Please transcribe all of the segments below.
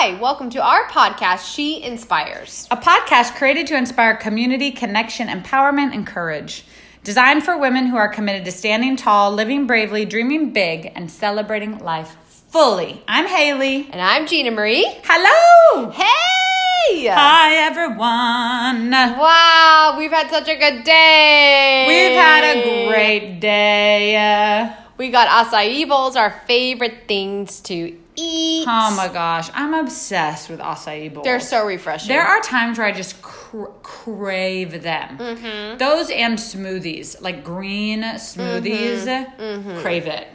Hi, welcome to our podcast, She Inspires. a podcast created to inspire community, connection, empowerment, and courage. Designed for women who are committed to standing tall, living bravely, dreaming big, and celebrating life fully. I'm Haley. And I'm Gina Marie. Hello! Hey! Hi, everyone. Wow, we've had such a good day. We've had a great day. We got acai bowls, our favorite things to eat. oh my gosh, I'm obsessed with acai bowls. They're so refreshing. There are times where I just cr- crave them. Mm-hmm. Those and smoothies, like green smoothies, Mm-hmm. crave it.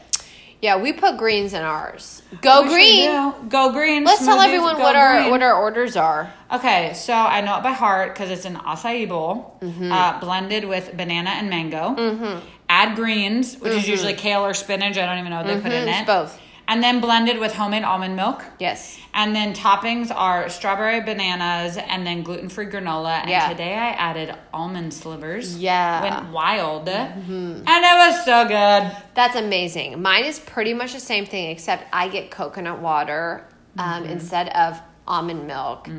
Yeah, we put greens in ours. Go We green. Go green. Let's tell everyone what our what our orders are. Okay, so I know it by heart because it's an acai bowl Mm-hmm. uh, blended with banana and mango. Add greens, which is usually kale or spinach. I don't even know what they put in Mm-hmm. It's it. both. And then blended with homemade almond milk. Yes. And then toppings are strawberry bananas and then gluten free granola. And Yeah. today I added almond slivers. Yeah. Mm-hmm. Went wild. And it was so good. That's amazing. Mine is pretty much the same thing, except I get coconut water um, instead of almond milk.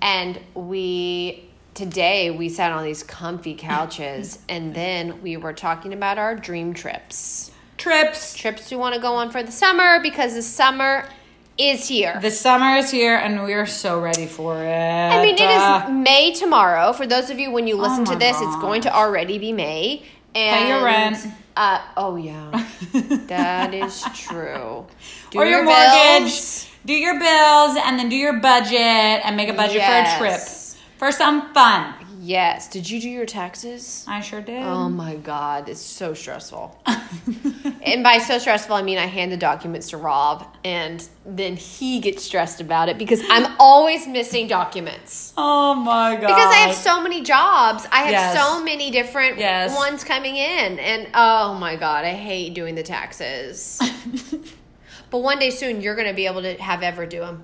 And we today we sat on these comfy couches, and then we were talking about our dream trips, Trips. trips we want to go on for the summer because the summer is here. The summer is here and we are so ready for it. I mean, it Uh, is May tomorrow. For those of you, when you listen my to this, it's going to already be May. And, Pay your rent. Uh, oh yeah, that is true. Do or your, bills. mortgage. Do your bills and then do your budget and make a budget for a trip. For some fun. Yes. Did you do your taxes? I sure did. Oh my god, it's so stressful. and by so stressful, I mean I hand the documents to Rob, and then he gets stressed about it because I'm always missing documents. oh my god. Because I have so many jobs, I have Yes. so many different Yes. ones coming in, and oh my god, I hate doing the taxes. but one day soon, you're going to be able to have ever do them.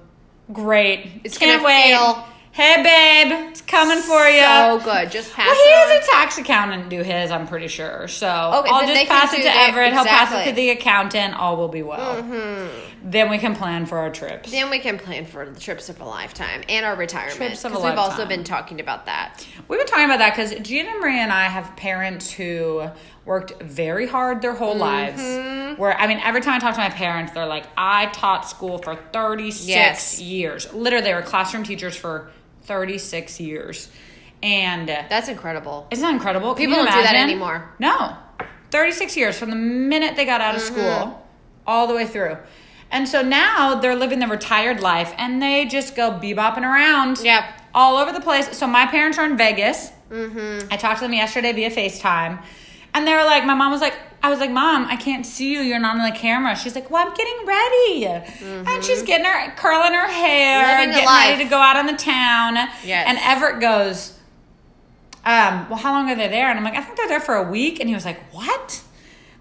Great. It's Can't gonna wait. feel hey babe, it's coming for you. So good. Just pass well, it he has a tax accountant do his, I'm pretty sure. So Okay, I'll just pass it to Everett. He'll pass it to the accountant. All will be well. Then we can plan for our trips. Then we can plan for the trips of a lifetime and our retirement. Trips of a Because we've also been talking about that. We've been talking about that because Gina Marie and I have parents who worked very hard their whole lives. Mm-hmm. Where I mean, every time I talk to my parents, they're like, "I taught school for thirty six Yes. years. Literally, they were classroom teachers for thirty six years." And uh, That's incredible. isn't that incredible? Can People don't do that anymore. No, thirty six years from the minute they got out of Mm-hmm. school, all the way through. And so now they're living the retired life, and they just go bebopping around Yep. all over the place. So my parents are in Vegas. Mm-hmm. I talked to them yesterday via FaceTime, and they were like, my mom was like, I was like, Mom, I can't see you. You're not on the camera. She's like, Well, I'm getting ready, and she's getting her curling her hair, Mm-hmm. Living the getting life. ready to go out on the town. Yes. And Everett goes, um, Well, how long are they there? And I'm like, I think they're there for a week. And he was like, What?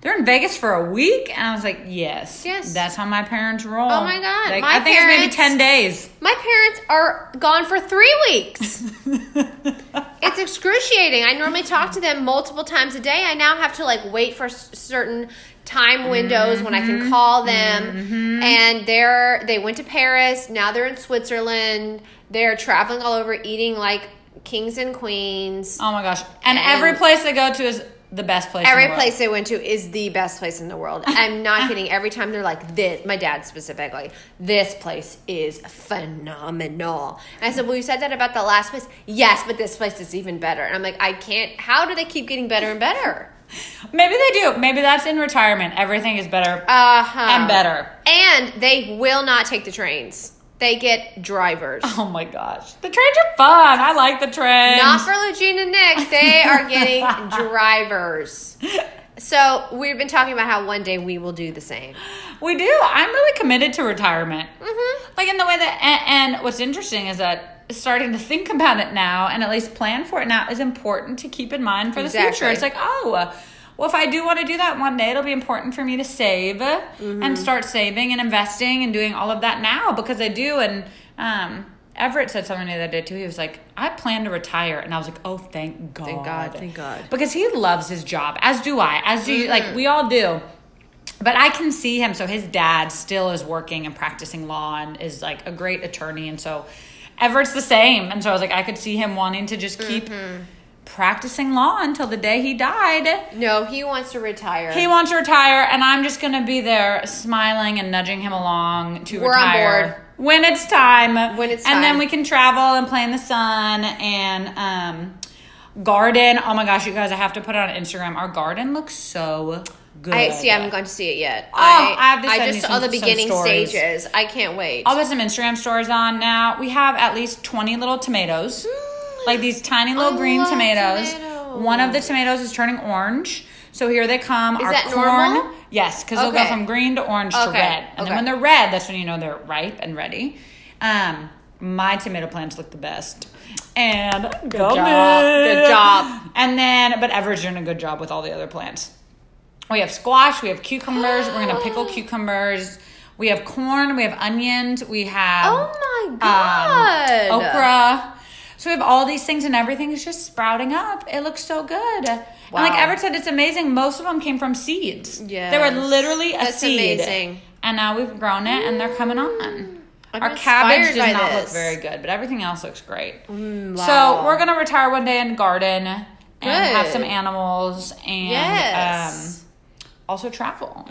They're in Vegas for a week, and I was like, "Yes, Yes. that's how my parents roll." Oh my God, Like, my I think it's maybe ten days. My parents are gone for three weeks. it's excruciating. I normally talk to them multiple times a day. I now have to like wait for s- certain time windows when I Mm-hmm. can call them. And they're they went to Paris. Now they're in Switzerland. They're traveling all over, eating like kings and queens. Oh my gosh! And, And- every place they go to is the best place. in Every the world. place they went to is the best place in the world. I'm not kidding. Every time they're like, this, my dad specifically, this place is phenomenal. And I said, Well, you said that about the last place. Yes, but this place is even better. And I'm like, I can't, how do they keep getting better and better? Maybe they do. Maybe that's in retirement. Everything is better Uh huh. and better. And they will not take the trains, they get drivers. Oh my gosh, the trains are fun. I like the trains. Not for and Nick. They are getting drivers. So we've been talking about how one day we will do the same. we do. I'm really committed to retirement. Mm-hmm. Like in the way that, and, and what's interesting is that starting to think about it now and at least plan for it now is important to keep in mind for the Exactly. future. It's like, oh, well, if I do want to do that one day, it'll be important for me to save Mm-hmm. and start saving and investing and doing all of that now because I do. And um, Everett said something the other day too. He was like, I plan to retire. And I was like, oh, thank God. Thank God, thank God. Because he loves his job, as do I, as do you. Like, we all do. but I can see him. So his dad still is working and practicing law and is like a great attorney. And so Everett's the same. And so I was like, I could see him wanting to just keep practicing law until the day he died. No, he wants to retire. He wants to retire, and I'm just gonna be there smiling and nudging him along to We're on retire. board. When it's time. When it's time. And then we can travel and play in the sun and um garden. Oh my gosh, you guys, I have to put it on Instagram. Our garden looks so good. I see. I haven't gone to see it yet. Oh, I have I just saw some- the beginning stages. I can't wait. I'll put some Instagram stories on now. We have at least 20 little tomatoes. Like these tiny little I green love tomatoes. tomatoes. One of the tomatoes is turning orange. So here they come. Is Our that corn. normal? Yes, because they'll go from green to orange to red. And okay. then when they're red, that's when you know they're ripe and ready. Um, my tomato plants look the best. And good job. Good job. And then, but Everett's doing a good job with all the other plants. We have squash, we have cucumbers. We're gonna pickle cucumbers. We have corn, we have onions, we have oh my um, god. okra. So we have all these things, and everything is just sprouting up. It looks so good. And like Everett said, it's amazing. Most of them came from seeds. Yes. they were literally a That's seed. amazing. And now we've grown it, and they're coming on. I'm Our cabbage does not look very good, but everything else looks great. wow. So we're gonna retire one day and garden and have some animals and Yes. um, also travel.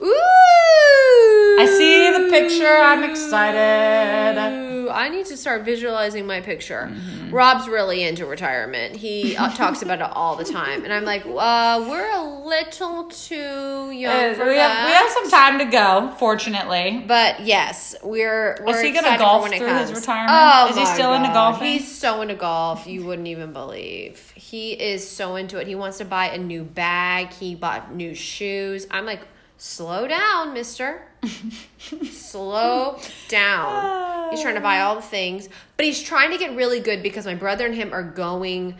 Ooh. I see the picture. I'm excited. I need to start visualizing my picture. Mm-hmm. Rob's really into retirement. He uh, talks about it all the time, and I'm like, uh, we're a little too young Uh, for we that. have we have some time to go, fortunately. But yes, we're we're Is he gonna golf for when it through his retirement? Oh Is he still into God. golfing? He's so into golf, you wouldn't even believe. He is so into it. He wants to buy a new bag. He bought new shoes. I'm like, slow down, Mister. slow down. He's trying to buy all the things, but he's trying to get really good because my brother and him are going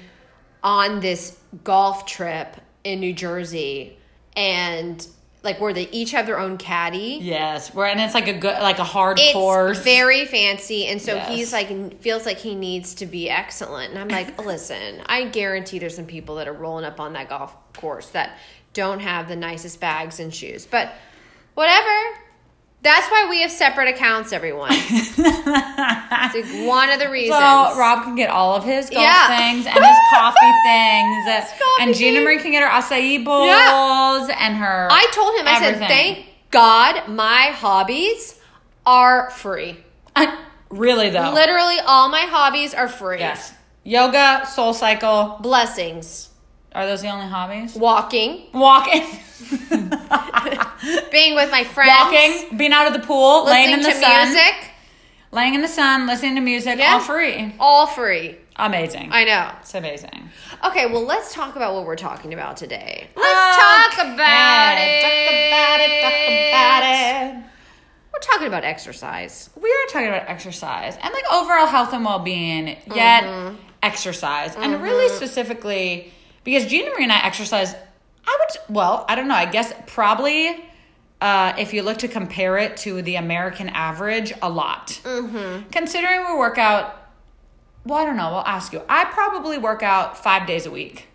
on this golf trip in New Jersey, and like where they each have their own caddy. Yes, we're and it's like a good like a hard It's course. very fancy, and so Yes. he's like feels like he needs to be excellent. And I'm like, listen, I guarantee there's some people that are rolling up on that golf course that don't have the nicest bags and shoes, but whatever. That's why we have separate accounts, everyone. it's like one of the reasons. so Rob can get all of his golf Yeah. things and his coffee things, coffee and Gina. Marie can get her acai bowls Yeah. and her. I told him, I said, thank God my hobbies are free. really though. Literally, all my hobbies are free. yes, yoga, Soul Cycle. Blessings. Are those the only hobbies? Walking, Walking, being with my friends, walking, being out of the pool, laying in the to sun, music, laying in the sun, listening to music, Yeah. all free. all free. Amazing. I know. it's amazing. Okay, well, let's talk about what we're talking about today. Let's talk about it. Talk about it. Talk about it. We're talking about exercise. We are talking about exercise and like overall health and well being, yet Mm-hmm. exercise. And really specifically, because Gina Marie and I exercise, I would, well, I don't know, I guess probably uh, if you look to compare it to the American average, a lot. Mm-hmm. Considering we work out, well, I don't know, I'll ask you. I probably work out five days a week.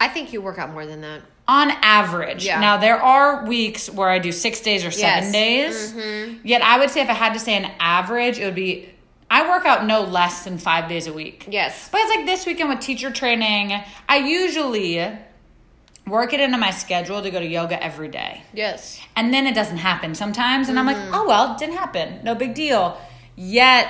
I think you work out more than that. on average. Yeah. Now there are weeks where I do six days or seven Yes. Mm-hmm. days. Yet I would say if I had to say an average, it would be I work out no less than five days a week. Yes. But it's like this weekend with teacher training, I usually work it into my schedule to go to yoga every day. Yes. And then it doesn't happen sometimes. And I'm Mm-hmm. like, oh, well, it didn't happen. No big deal. Yet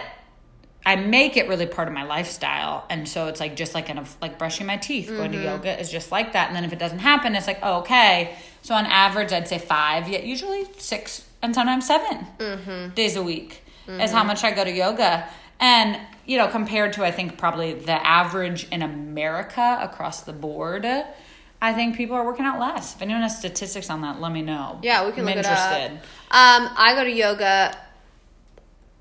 I make it really part of my lifestyle. And so it's like just like kind of like brushing my teeth. Going Mm-hmm. to yoga is just like that. And then if it doesn't happen, it's like, oh, okay. So on average, I'd say five, yet usually six and sometimes 7 Mm-hmm. days a week is how mm-hmm. much I go to yoga. And, you know, compared to, I think, probably the average in America across the board, I think people are working out less. If anyone has statistics on that, let me know. Yeah, we can I'm look interested. it up. Um, I go to yoga.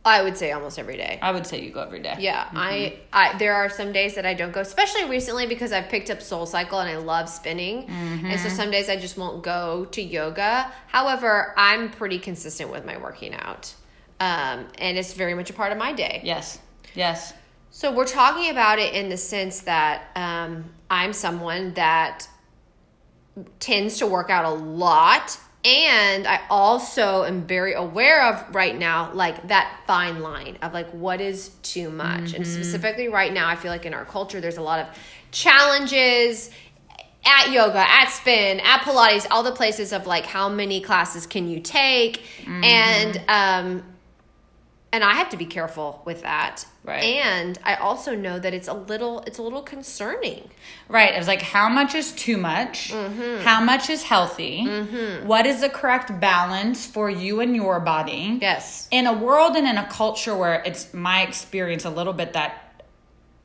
I would say almost every day. I would say you go every day. Yeah, I, mm-hmm. I there are some days that I don't go, especially recently because I've picked up Soul Cycle and I love spinning, mm-hmm. and so some days I just won't go to yoga. However, I'm pretty consistent with my working out, um, and it's very much a part of my day. Yes. Yes. So we're talking about it in the sense that um, I'm someone that tends to work out a lot And I also am very aware of right now, like that fine line of like what is too much. And specifically right now, I feel like in our culture, there's a lot of challenges at yoga, at spin, at Pilates, all the places of like how many classes can you take, and um, and I have to be careful with that. Right. And I also know that it's a little it's a little concerning. Right. It was like, how much is too much? Mm-hmm. How much is healthy? What is the correct balance for you and your body? Yes. In a world and in a culture where it's my experience a little bit that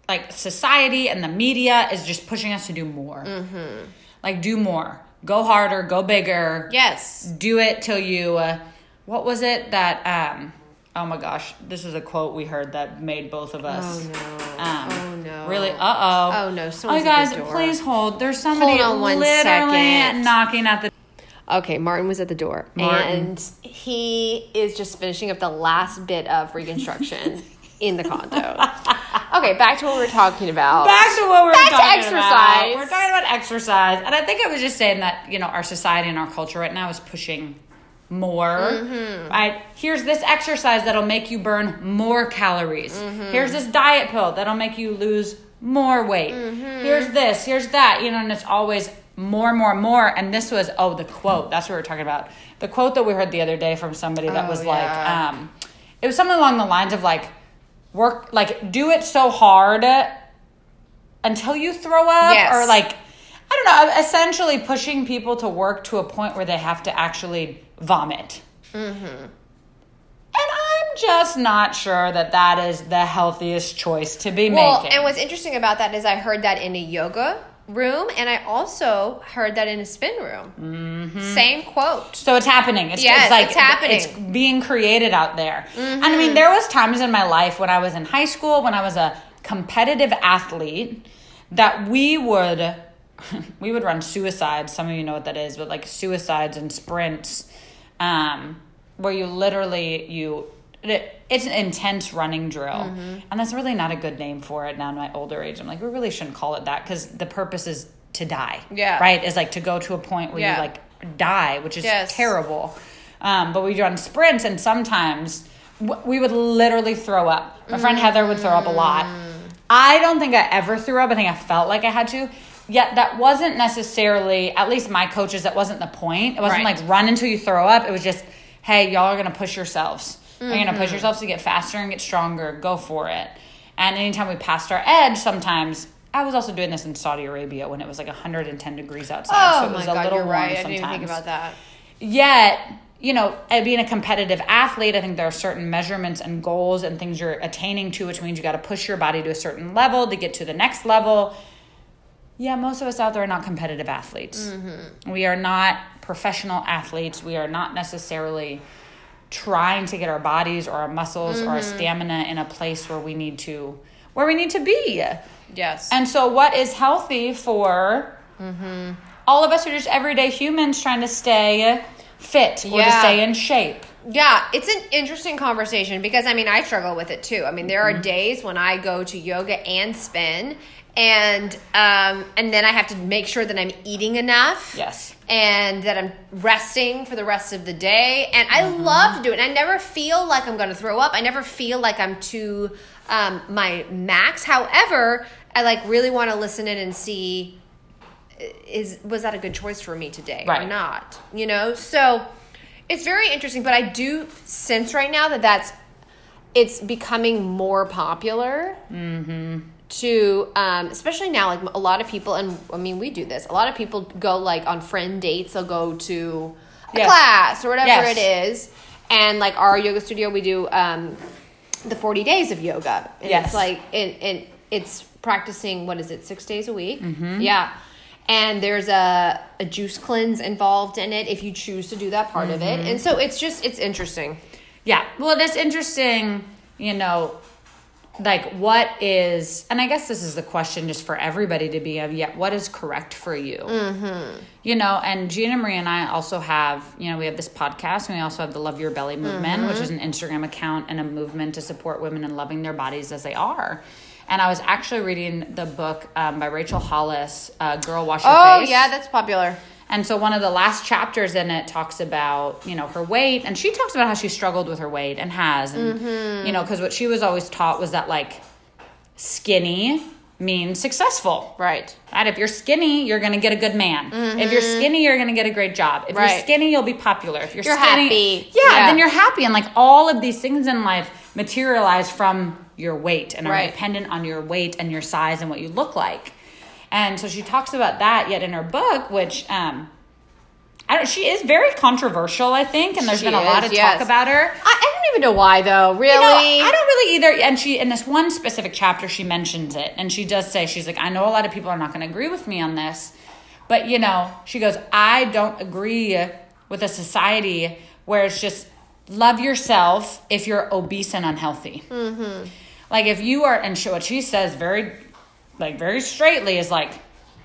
like society and the media is just pushing us to do more. Mm-hmm. Like, do more. Go harder, go bigger. Yes. Do it till you, uh, what was it that, um, oh my gosh, this is a quote we heard that made both of us. Oh no. Um, oh no. Really? Uh oh. Oh no. Oh, guys, at the door. please hold. There's somebody Hold on one literally second. knocking at the. Okay, Martin was at the door, Martin. and he is just finishing up the last bit of reconstruction in the condo. Okay, back to what we were talking about. Back to what we were talking about. Back to exercise. about. We're talking about exercise, and I think I was just saying that you know our society and our culture right now is pushing more. Mm-hmm. Right? Here's this exercise that'll make you burn more calories. Mm-hmm. Here's this diet pill that'll make you lose more weight. Mm-hmm. Here's this. Here's that. You know, and it's always more, more, more. And this was oh the quote. That's what we are talking about. The quote that we heard the other day from somebody that Oh, was yeah. like, um, it was something along the lines of like work like do it so hard until you throw up Yes. or like I don't know, essentially pushing people to work to a point where they have to actually vomit. Mm-hmm. And I'm just not sure that that is the healthiest choice to be Well, making. and what's interesting about that is I heard that in a yoga room, and I also heard that in a spin room. Mm-hmm. Same quote. so it's happening. It's, Yes, it's like it's happening. It's being created out there. And I mean, there was times in my life when I was in high school, when I was a competitive athlete, that we would we would run suicides. Some of you know what that is, but like suicides and sprints, um, where you literally you it, it's an intense running drill, Mm-hmm. and that's really not a good name for it now in my older age. I'm like, we really shouldn't call it that because the purpose is to die. Yeah. right is like to go to a point where Yeah. you like die, which is Yes. terrible. Um, but we run sprints, and sometimes w- we would literally throw up. My friend Heather would throw up a lot. I don't think I ever threw up. I think I felt like I had to. Yet that wasn't necessarily, at least my coaches, that wasn't the point. It wasn't Right. like run until you throw up. It was just, hey, y'all are gonna push yourselves. You're gonna Mm-hmm. push yourselves to get faster and get stronger. Go for it. And anytime we passed our edge, sometimes I was also doing this in Saudi Arabia when it was like 110 degrees outside. Oh so it my was a god, little you're warm right. I didn't even think about that. yet you know uh, being a competitive athlete i think there are certain measurements and goals and things you're attaining to which means you got to push your body to a certain level to get to the next level yeah most of us out there are not competitive athletes. Mm-hmm. We are not professional athletes. We are not necessarily trying to get our bodies or our muscles or our mm-hmm. stamina in a place where we need to where we need to be. Yes. and so, what is healthy for mm-hmm. all of us are just everyday humans trying to stay fit or to stay in shape? Yeah, it's an interesting conversation because I mean I struggle with it too. I mean there are days when I go to yoga and spin and um and then I have to make sure that I'm eating enough. Yes. And that I'm resting for the rest of the day. And I love to do it. And I never feel like I'm gonna throw up. I never feel like I'm to um my max. However, I like really want to listen in and see is was that a good choice for me today or not you know so it's very interesting but i do sense right now that that's it's becoming more popular to um, especially now like a lot of people and i mean we do this a lot of people go like on friend dates they'll go to a Yes. class or whatever Yes. it is and like our yoga studio we do um, the 40 days of yoga and Yes. it's like and, and it's practicing what is it six days a week Mm-hmm. yeah and there's a, a juice cleanse involved in it if you choose to do that part of Mm-hmm. it and so it's just it's interesting Yeah. Well, it's interesting, you know, like what is, and I guess this is the question just for everybody to be of, yeah, what is correct for you? Mm-hmm. You know, and Gina Marie and I also have, you know, we have this podcast and we also have the Love Your Belly movement, which is an Instagram account and a movement to support women in loving their bodies as they are. And I was actually reading the book um, by Rachel Hollis, uh, Girl Wash Your oh Face. yeah that's popular And so one of the last chapters in it talks about, you know, her weight and she talks about how she struggled with her weight and has and Mm-hmm. you know, cuz what she was always taught was that like skinny means successful. Right. Right? If you're skinny, you're going to get a good man. If you're skinny, you're going to get a great job. If Mm-hmm. Right. you're skinny, you'll be popular. If you're, You're skinny, happy. Yeah, Yeah. then you're happy. And like all of these things in life materialize from your weight and are Right. dependent on your weight and your size and what you look like. And so she talks about that yet in her book, which um I don't she is very controversial, I think, and there's She been a lot of yes. talk about her. I, I don't even know why though. Really? You know, I don't really either. And she, in this one specific chapter, she mentions it. And she does say, she's like, I know a lot of people are not going to agree with me on this. But, you know, she goes, I don't agree with a society where it's just love yourself if you're obese and unhealthy. Mm-hmm. Like, if you are, and what she says very, like, very straightly is like,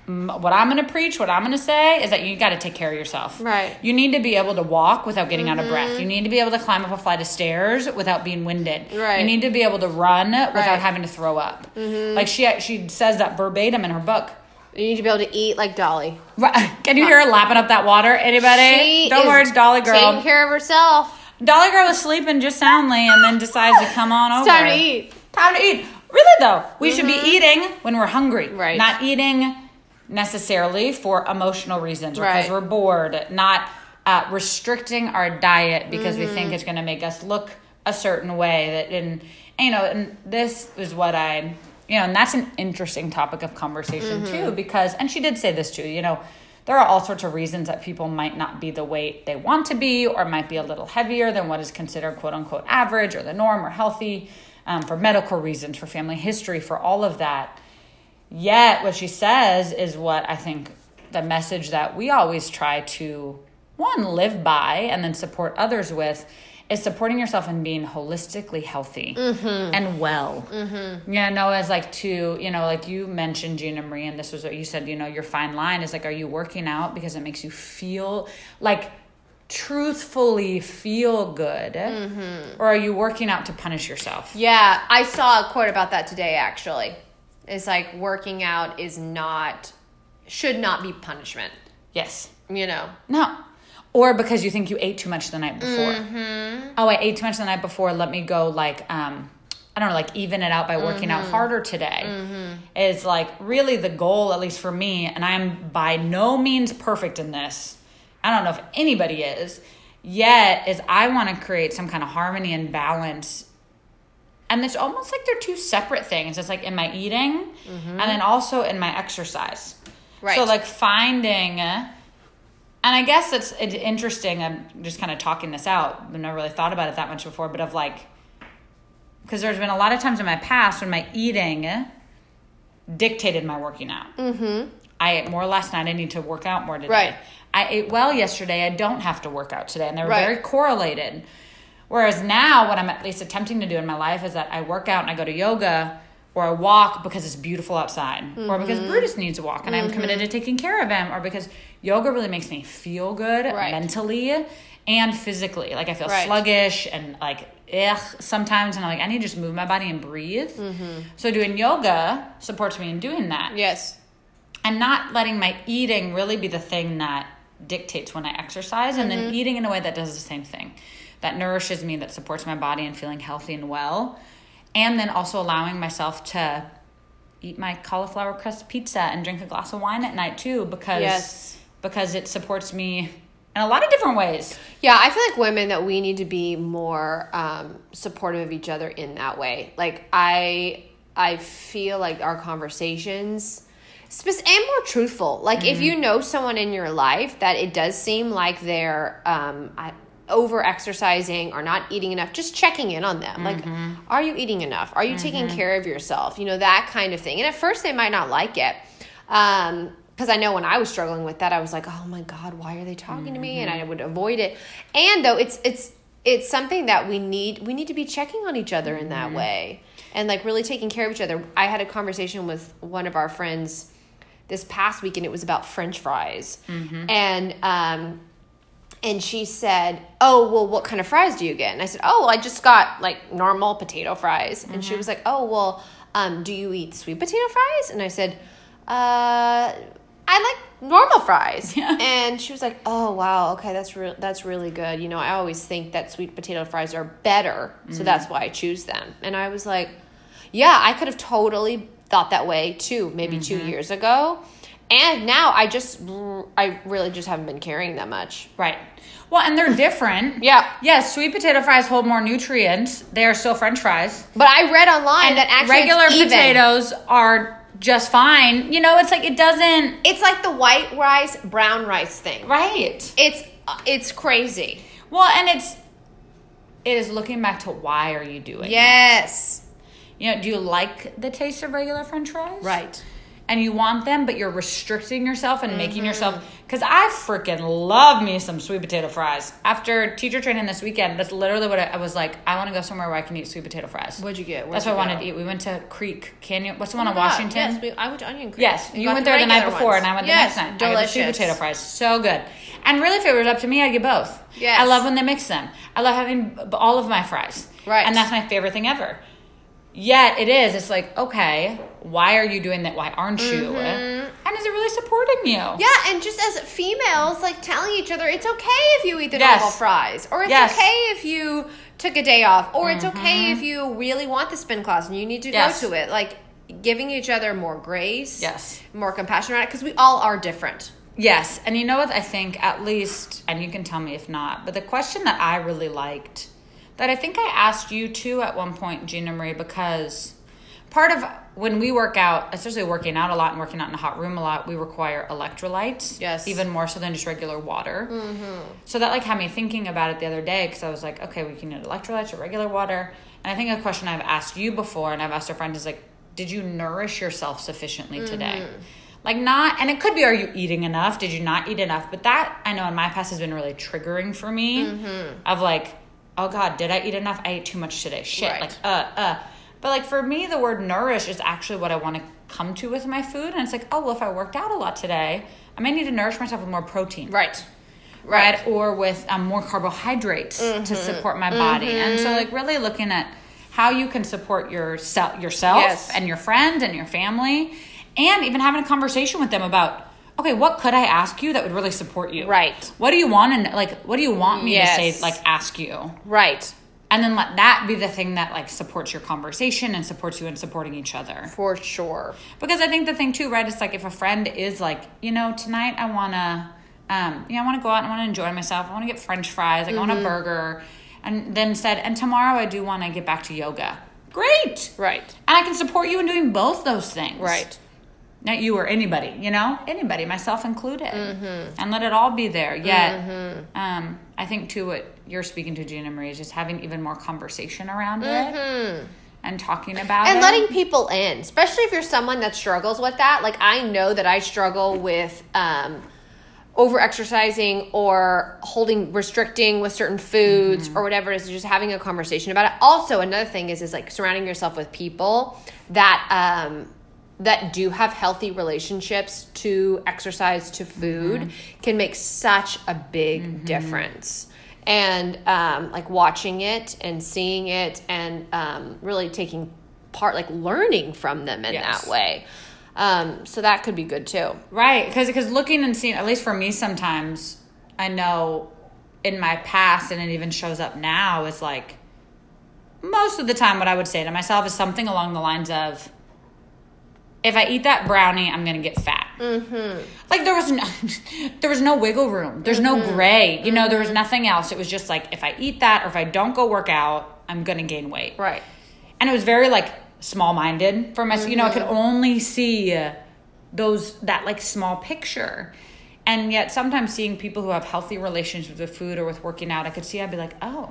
"Mm, what I'm going to preach, what I'm going to say is that you got to take care of yourself. Right. You need to be able to walk without getting out of breath. You need to be able to climb up a flight of stairs without being winded. Right. You need to be able to run without Right. Mm-hmm. having to throw up. Like she she says that verbatim in her book. you need to be able to eat like Dolly. Right. Can you hear her lapping up that water? Anybody? She Don't worry, it's Dolly Taking Girl. care of herself. Dolly Girl was sleeping just soundly and then decides to come on over. Time to eat. Time to eat. Really though, we should be mm-hmm. eating when we're hungry. Right. Not eating necessarily for emotional reasons or because we're bored. Not uh, restricting our diet because we think mm-hmm. it's going to make us look a certain way. That and you know, and this is what I you know, and that's an interesting topic of conversation mm-hmm. too because and she did say this too. You know. There are all sorts of reasons that people might not be the weight they want to be, or might be a little heavier than what is considered quote unquote average or the norm or healthy um, for medical reasons, for family history, for all of that. Yet, what she says is what I think the message that we always try to one live by and then support others with is supporting yourself and being holistically healthy and well. Mm-hmm. You know, as like to, you know, like you mentioned, Gina Marie, and this was what you said, you know, your fine line is like, are you working out because it makes you feel like truthfully feel good? Mm-hmm. Or are you working out to punish yourself? Yeah, I saw a quote about that today actually. It's like working out is not should not be punishment. Yes. You know. No. Or because you think you ate too much the night before. Mm-hmm. Oh, I ate too much the night before. Let me go, like, um, I don't know, like even it out by working out mm-hmm. harder today. Is like really the goal, at least for me. And I'm by no means perfect in this. I don't know if anybody is. Yet, is I want to create some kind of harmony and balance and it's almost like they're two separate things. It's like in my eating and then also in my exercise. Right. So like finding, and I guess it's, it's interesting. I'm just kind of talking this out. I've never really thought about it that much before, but of like, because there's been a lot of times in my past when my eating dictated my working out. Mm-hmm. I ate more last night. I need to work out more today. Right. I ate well yesterday. I don't have to work out today, and they're Right. very correlated. Whereas now, what I'm at least attempting to do in my life is that I work out and I go to yoga or I walk because it's beautiful outside or because Mm-hmm. Brutus needs a walk and I'm committed to taking care of him or because yoga really makes me feel good Right. mentally and physically. Like I feel Right. sluggish and like ugh sometimes and I'm like I need to just move my body and breathe. Mm-hmm. So doing yoga supports me in doing that Yes. And not letting my eating really be the thing that dictates when I exercise, and Mm-hmm. then eating in a way that does the same thing, that nourishes me, that supports my body and feeling healthy and well, and then also allowing myself to eat my cauliflower crust pizza and drink a glass of wine at night too, because Yes. because it supports me in a lot of different ways. Yeah, I feel like women that we need to be more um, supportive of each other in that way. Like I, I feel like our conversations, and more truthful. Like if mm-hmm. you know someone in your life that it does seem like they're um, over exercising or not eating enough, just checking in on them. Like, mm-hmm. are you eating enough? Are you taking mm-hmm. care of yourself? You know that kind of thing. And at first they might not like it. Um, because I know when I was struggling with that, I was like, "Oh my God, why are they talking to me?" And I would avoid it. And though it's it's it's something that we need we need to be checking on each other in that way and like really taking care of each other. I had a conversation with one of our friends this past weekend it was about French fries, and um, and she said, "Oh, well, what kind of fries do you get?" And I said, "Oh, well, I just got like normal potato fries." And she was like, "Oh, well, um, do you eat sweet potato fries?" And I said, "Uh, I like normal fries. Yeah. And she was like, "Oh wow, okay, that's real. That's really good. You know, I always think that sweet potato fries are better, so that's why I choose them." And I was like, "Yeah, I could have totally thought that way too, maybe two mm-hmm. years ago." And now I just, I really just haven't been carrying that much. Right. Well, and they're different. Yeah. Yes, sweet potato fries hold more nutrients. They are still French fries. But I read online And that actually regular potatoes are just fine. You know, it's like it doesn't. It's like the white rice, brown rice thing. Right. It's uh, it's crazy. Well, and it's it is looking back to why are you doing? it? Yes. You know, do you like the taste of regular French fries? Right. And you want them, but you're restricting yourself and making Mm-hmm. yourself. Because I freaking love me some sweet potato fries. After teacher training this weekend, that's literally what I, I was like. I want to go somewhere where I can eat sweet potato fries. What'd you get? Where'd That's what I you wanted to eat. We went to Creek Canyon. What's the one Oh in Washington? Yes, we, I went to Onion Creek. Yes, you got went there the night before, ones. and I went yes, the next night. I got the sweet potato fries, so good. And really, if it was up to me, I'd get both. Yes. I love when they mix them. I love having all of my fries. Right. and that's my favorite thing ever. Yet it is. It's like, okay, why are you doing that? Why aren't you? Mm-hmm. And is it really supporting you? Yeah, and just as females, like telling each other, it's okay if you eat the Yes. normal fries, or it's Yes. Mm-hmm. okay if you took a day off, or it's okay if you really want the spin class and you need to Yes. go to it. Like giving each other more grace, Yes. more compassion around it, because we all are different. Yes, and you know what I think at least, and you can tell me if not, but the question that I really liked, that I think I asked you too at one point, Gina Marie, because part of when we work out, especially working out a lot and working out in a hot room a lot, we require electrolytes. Yes. even more so than just regular water. Mm-hmm. So that like had me thinking about it the other day because I was like, okay, we can get electrolytes or regular water. And I think a question I've asked you before, and I've asked a friend, is like, did you nourish yourself sufficiently today? Mm-hmm. Like not, and it could be, are you eating enough? Did you not eat enough? But that I know in my past has been really triggering for me. Mm-hmm. Of like, oh God, did I eat enough? I ate too much today. Shit. Right. Like, uh, uh. But like for me, the word nourish is actually what I want to come to with my food. And it's like, oh well, if I worked out a lot today, I may need to nourish myself with more protein Right. right? Or with um, more carbohydrates Mm-hmm. to support my body. And so, like, really looking at how you can support yourself, yourself Yes. and your friend and your family, and even having a conversation with them about, okay, what could I ask you that would really support you? Right. What do you want? And like, what do you want me Yes. to say? Like, ask you, Right. and then let that be the thing that like supports your conversation and supports you in supporting each other. For sure. Because I think the thing too, right, is like if a friend is like, you know, tonight I wanna um, you know, I wanna go out and I wanna enjoy myself. I wanna get French fries, like I want Mm-hmm. a burger. And then said, and tomorrow I do wanna get back to yoga. Great. Right. And I can support you in doing both those things. Right. Not you or anybody, you know? Anybody, myself included. Mm-hmm. And let it all be there. Yet um, I think too what you're speaking to, Gina Marie, is just having even more conversation around it and talking about Mm-hmm. and it. letting people in especially if you're someone that struggles with that like i know that i struggle with um over exercising or holding restricting with certain foods or whatever it is just having a conversation about it also another thing is is like surrounding yourself with people that um that do have healthy relationships to exercise to food can make such a big difference. And um, like watching it and seeing it and um, really taking part like learning from them in Yes. that way. Um, so that could be good too. Right, because because looking and seeing, at least for me, sometimes I know in my past, and it even shows up now, is like most of the time, what I would say to myself is something along the lines of, "If I eat that brownie, I'm gonna get fat." Mm-hmm. Like there was no, there was no wiggle room. There's no mm-hmm. gray. You know, there was mm-hmm. nothing else. It was just like if I eat that, or if I don't go work out, I'm gonna gain weight right and it was very like small minded for myself. You know, I could mm-hmm. only see those that like small picture. And yet, sometimes seeing people who have healthy relationships with the food or with working out, I could see I'd be like, oh,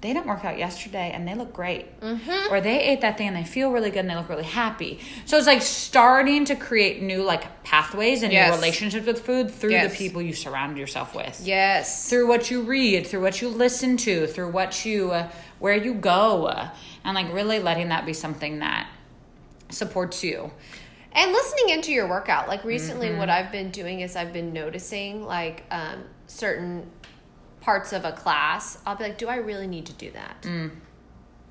they didn't work out yesterday and they look great. Mm-hmm. Or they ate that thing and they feel really good and they look really happy. So it's like starting to create new like pathways and Yes. new relationships with food through Yes. the people you surround yourself with yes through what you read, through what you listen to, through what you uh, where you go, uh, and like really letting that be something that supports you. and listening into your workout like recently Mm-hmm. what i've been doing is i've been noticing like um, certain parts of a class i'll be like do i really need to do that Mm.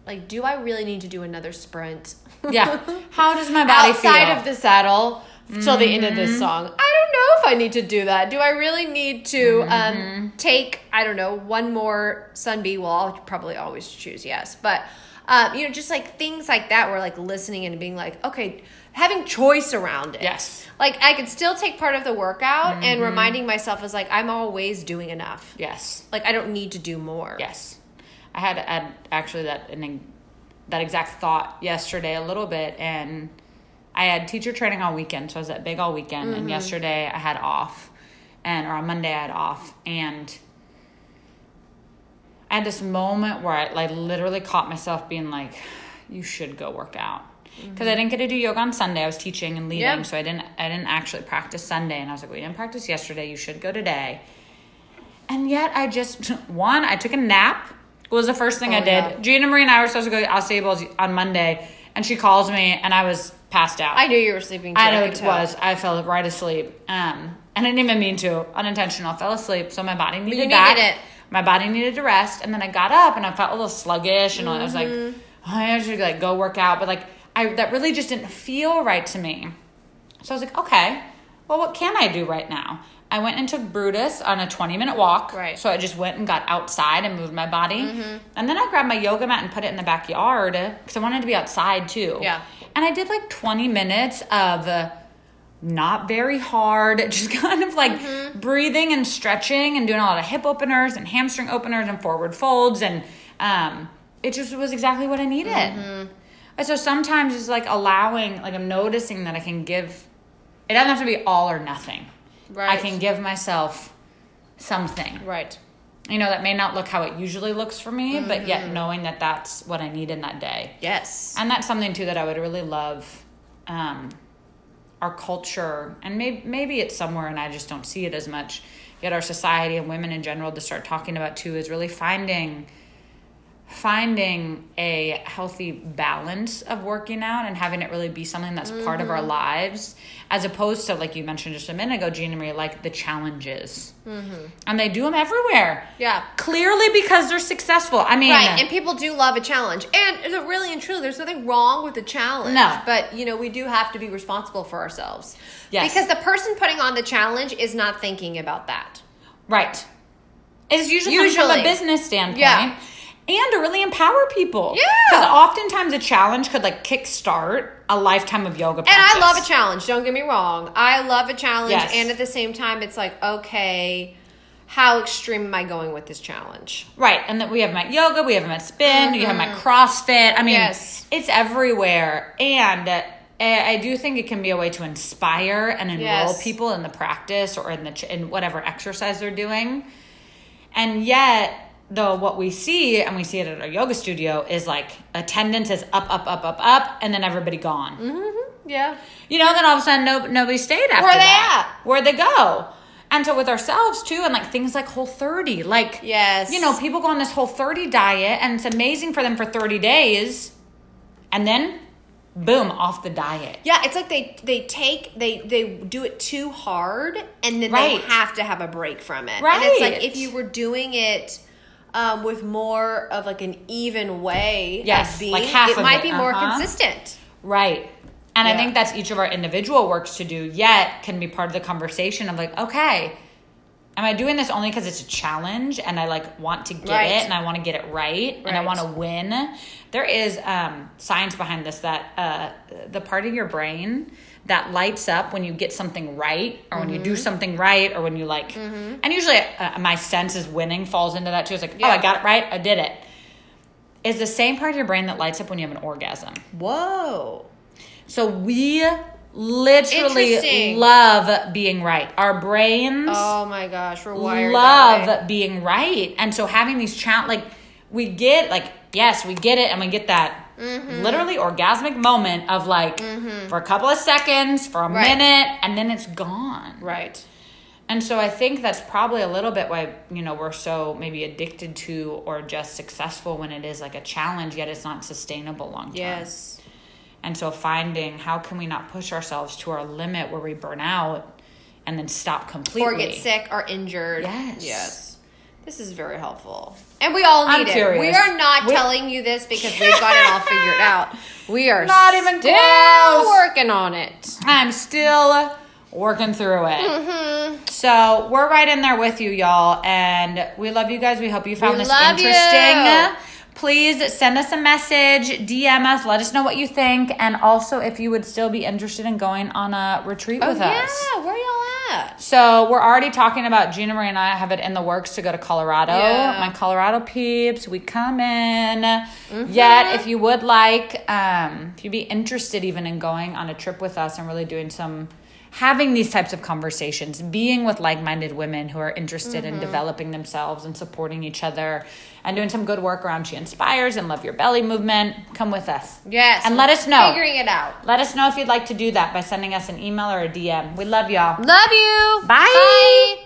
like do i really need to do another sprint Yeah. How does my body outside feel? of the saddle till the end of this song i don't know if I need to do that. Do I really need to um, take, I don't know, one more Sun B? Well, I'll probably always choose yes. But, um, you know, just like things like that where like listening and being like, okay, having choice around it. Yes. Like I could still take part of the workout and reminding myself is like, I'm always doing enough. Yes. Like I don't need to do more. Yes, I had had actually that an, that exact thought yesterday a little bit, and I had teacher training all weekend, so I was at big all weekend, and yesterday I had off, and or on Monday I had off, and I had this moment where I like literally caught myself being like, "You should go work out." Because I didn't get to do yoga on Sunday, I was teaching and leading, Yep. so I didn't. I didn't actually practice Sunday, and I was like, "We didn't practice yesterday. You should go today." And yet I just one, I took a nap. It Was the first thing Oh, I did. yeah. Gina Marie and I were supposed to go to Al Stables on Monday, and she calls me, and I was passed out. I knew you were sleeping too. I know could it was. I fell right asleep. Um, and I didn't even mean to. Unintentional. I fell asleep, so my body needed needed that. it. My body needed to rest, and then I got up and I felt a little sluggish, and I was like, Mm-hmm. oh, I should like go work out, but like I that really just didn't feel right to me. So I was like, okay, well, what can I do right now? I went and took Brutus on a 20 minute walk. Right. Mm-hmm. So I just went and got outside and moved my body. And then I grabbed my yoga mat and put it in the backyard because I wanted to be outside too. Yeah. And I did like 20 minutes of uh, not very hard, just kind of like Mm-hmm. breathing and stretching and doing a lot of hip openers and hamstring openers and forward folds. And um, it just was exactly what I needed. Mm-hmm. And so sometimes it's like allowing, like I'm noticing that I can give, it doesn't have to be all or nothing. Right. I can give myself something. Right. You know, that may not look how it usually looks for me, but Mm-hmm. yet knowing that that's what I need in that day. Yes. And that's something too that I would really love um, our culture, and maybe, maybe it's somewhere and I just don't see it as much, yet our society and women in general to start talking about too is really finding finding a healthy balance of working out and having it really be something that's part of our mm-hmm. lives as opposed to like you mentioned just a minute ago Gina Marie like the challenges mm-hmm. and they do them everywhere Yeah. clearly because they're successful I mean Right, and people do love a challenge, and really and truly, there's nothing wrong with a challenge. No. but you know we do have to be responsible for ourselves. Yes. because the person putting on the challenge is not thinking about that. Right. It's usually, comes from a business standpoint. Yeah. And to really empower people. Yeah. Because oftentimes a challenge could like kickstart a lifetime of yoga practice. And I love a challenge. Don't get me wrong. I love a challenge, Yes. and at the same time, it's like, okay, how extreme am I going with this challenge? Right. And then we have my yoga, we have at spin, you have my CrossFit. I mean, Mm-hmm. Yes. it's everywhere. And uh, I do think it can be a way to inspire and enroll Yes. people in the practice or in the ch- in whatever exercise they're doing. And yet, though, what we see, and we see it at our yoga studio, is like attendance is up, up, up, up, up, and then everybody gone. Mm-hmm. Yeah, You know, then all of a sudden no, nobody stayed after Where they that. Where'd they go? And so with ourselves too, and like things like Whole 30, like Yes. you know, people go on this Whole 30 diet, and it's amazing for them for 30 days, and then boom, off the diet. yeah. It's like they they take they they do it too hard, and then Right. they have to have a break from it. right And it's like if you were doing it. Um, with more of like an even way Yes, of being, like half it might it, be more uh-huh. consistent. Right. And I think that's each of our individual works to do, yet can be part of the conversation of like, okay, am I doing this only because it's a challenge and I like want to get Right. it and I want to get it right, and I want to win? There is um, science behind this that uh, the part of your brain that lights up when you get something right or when you Mm-hmm. do something right or when you like, and usually uh, my sense is winning falls into that too. It's like, oh, I got it right, I did it. Is the same part of your brain that lights up when you have an orgasm. Whoa. So we literally love being right. Our brains Oh my gosh, we're wired love being right. And so having these challenge like we get like yes, we get it and we get that Mm-hmm. literally orgasmic moment of like for a couple of seconds, for a Right. minute, and then it's gone. Right. And so I think that's probably a little bit why, you know, we're so maybe addicted to or just successful when it is like a challenge, yet it's not sustainable long term. Yes. And so finding how can we not push ourselves to our limit where we burn out and then stop completely. Or get sick or injured. Yes. Yes. This is very helpful. And we all I'm need it. curious. We are not We- telling you this because we've got it all figured out. We are Not even still close. working on it. I'm still working through it. Mm-hmm. So we're right in there with you, y'all, and we love you guys. We hope you found We this interesting. you. Please send us a message, DM us, let us know what you think, and also if you would still be interested in going on a retreat Oh, with yeah. us. Yeah, where y'all at? So we're already talking about Gina Marie and I have it in the works to go to Colorado. Yeah. My Colorado peeps, we come in. Mm-hmm. Yet, if you would like, um, if you'd be interested even in going on a trip with us and really doing some, having these types of conversations, being with like-minded women who are interested Mm-hmm. in developing themselves and supporting each other, and doing some good work around She Inspires and Love Your Belly movement, come with us. Yes. And let us know. Figuring it out. Let us know if you'd like to do that by sending us an email or a DM. We love y'all. Love you. Bye.